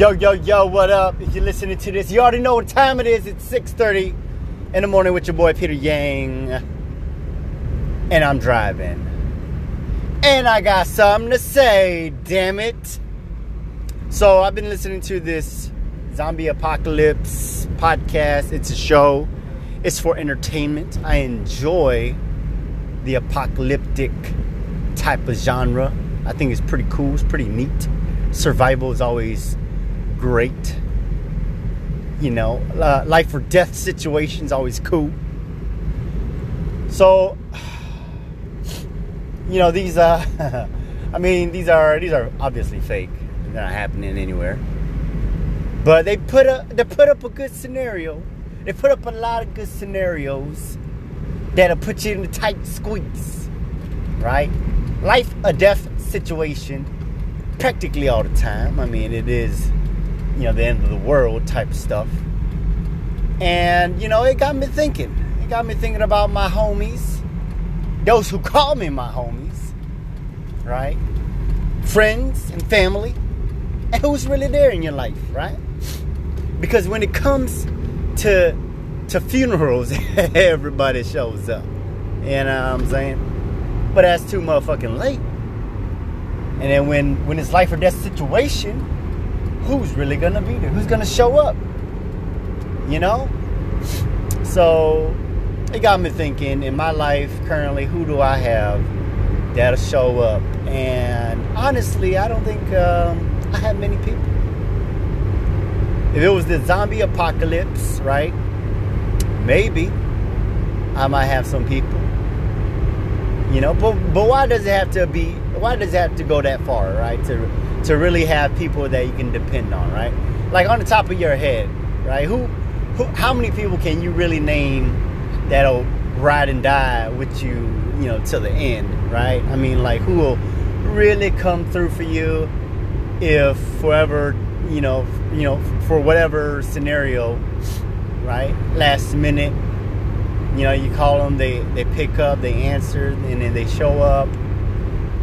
Yo, yo, yo, what up? If you're listening to this, you already know what time it is. It's 6.30 in the morning with your boy Peter Yang. And I'm driving. And I got something to say, damn it. So I've been listening to this zombie apocalypse podcast. It's a show. It's for entertainment. I enjoy the apocalyptic type of genre. I think it's pretty cool. It's pretty neat. Survival is always great. You know, uh, life or death situations always cool. So, you know, these uh, I mean, these are these are obviously fake. They're not happening anywhere. But they put a they put up a good scenario. They put up a lot of good scenarios that'll put you in a tight squeeze, right? Life or death situation, practically all the time. I mean, it is you know, the end of the world type stuff. And, you know, it got me thinking. It got me thinking about my homies, those who call me my homies, right? Friends and family, and who's really there in your life, right? Because when it comes to to funerals, everybody shows up. You know what I'm saying? But that's too motherfucking late. And then when when it's life or death situation, who's really gonna be there? Who's gonna show up? You know? So it got me thinking in my life currently, who do I have that'll show up? And honestly, I don't think um, I have many people. If it was the zombie apocalypse, right? Maybe I might have some people. You know, but but why does it have to be? Why does it have to go that far, right? To to really have people that you can depend on, right? Like on the top of your head, right? Who, who how many people can you really name that'll ride and die with you, you know, till the end, right? I mean, like who will really come through for you if forever, you know, you know, for whatever scenario, right? Last minute, you know, you call them, they they pick up, they answer, and then they show up.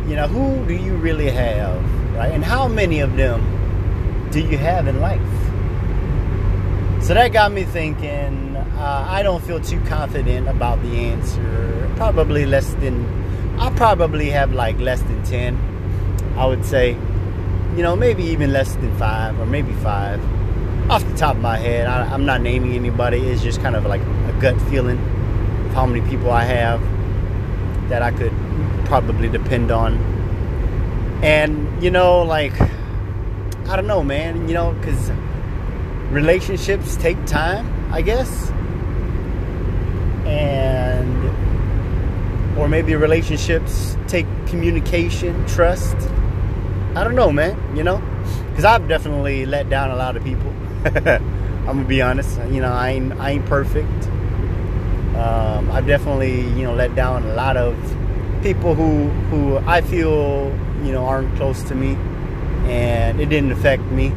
You know, who do you really have? Right? And how many of them do you have in life? So that got me thinking. Uh, I don't feel too confident about the answer. Probably less than. I probably have like less than ten. I would say, you know, maybe even less than five or maybe five. Off the top of my head, I, I'm not naming anybody. It's just kind of like a gut feeling of how many people I have that I could probably depend on and, you know, like, I don't know, man, you know, because relationships take time, I guess. And, or maybe relationships take communication, trust. I don't know, man, you know, because I've definitely let down a lot of people. I'm gonna be honest. You know, I ain't I ain't perfect. Um, I've definitely you know let down a lot of people who who I feel you know aren't close to me, and it didn't affect me.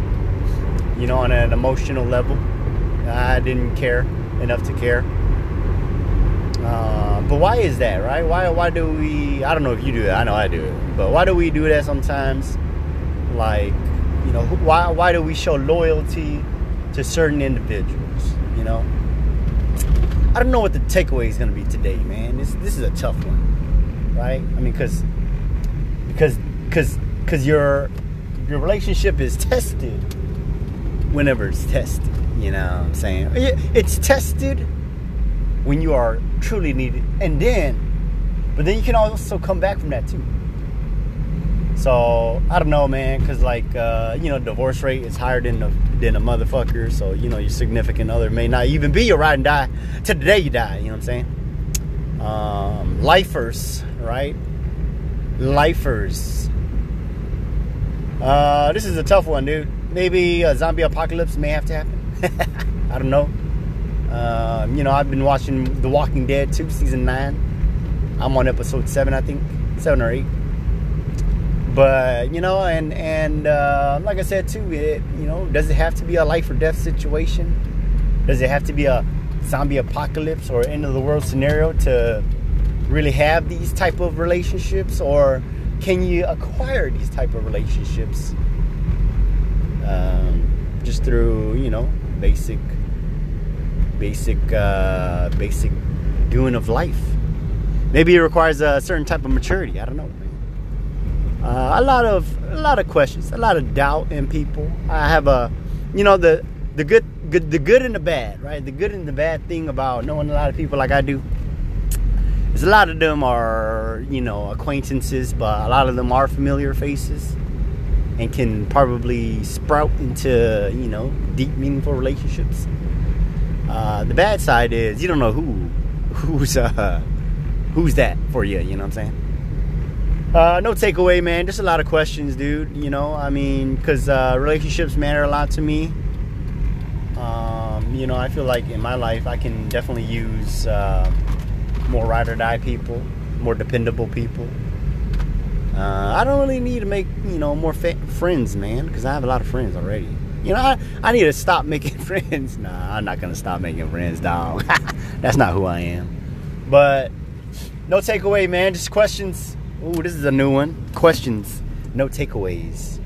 You know, on an emotional level, I didn't care enough to care. Uh, but why is that, right? Why why do we? I don't know if you do that. I know I do it. But why do we do that sometimes? Like, you know, why why do we show loyalty to certain individuals? You know, I don't know what the takeaway is going to be today, man. This this is a tough one, right? I mean, because because because because your your relationship is tested whenever it's tested. You know what I'm saying? It's tested when you are truly needed, and then, but then you can also come back from that too. So I don't know, man, because like uh, you know, divorce rate is higher than a, than a motherfucker. So you know, your significant other may not even be your ride and die to the day you die. You know what I'm saying? Um, lifers, right? Lifers uh, this is a tough one, dude. Maybe a zombie apocalypse may have to happen. I don't know. Uh, you know, I've been watching The Walking Dead 2, season 9. I'm on episode 7, I think. 7 or 8. But, you know, and, and uh, like I said, too, it, you know, does it have to be a life or death situation? Does it have to be a zombie apocalypse or end of the world scenario to really have these type of relationships? Or can you acquire these type of relationships um, just through you know basic, basic, uh, basic doing of life. Maybe it requires a certain type of maturity. I don't know. Uh, a lot of a lot of questions, a lot of doubt in people. I have a, you know, the the good, good, the good and the bad, right? The good and the bad thing about knowing a lot of people like I do is a lot of them are, you know, acquaintances, but a lot of them are familiar faces and can probably sprout into, you know, deep, meaningful relationships. Uh, the bad side is you don't know who, who's, uh, who's that for you. You know what I'm saying? Uh, no takeaway, man. Just a lot of questions, dude. You know, I mean, because uh, relationships matter a lot to me. Um, you know, I feel like in my life, I can definitely use uh, more ride or die people, more dependable people. Uh, I don't really need to make you know more fa- friends, man, because I have a lot of friends already. You know, I, I need to stop making friends. Nah, I'm not gonna stop making friends, dog. That's not who I am. But no takeaway, man. Just questions. Ooh, this is a new one. Questions, no takeaways.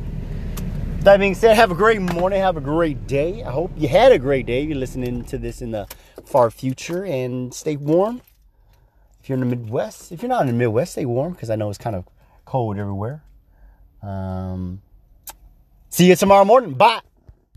That being said, have a great morning. Have a great day. I hope you had a great day. You're listening to this in the far future and stay warm. If you're in the Midwest, if you're not in the Midwest, stay warm because I know it's kind of cold everywhere. Um, see you tomorrow morning. Bye.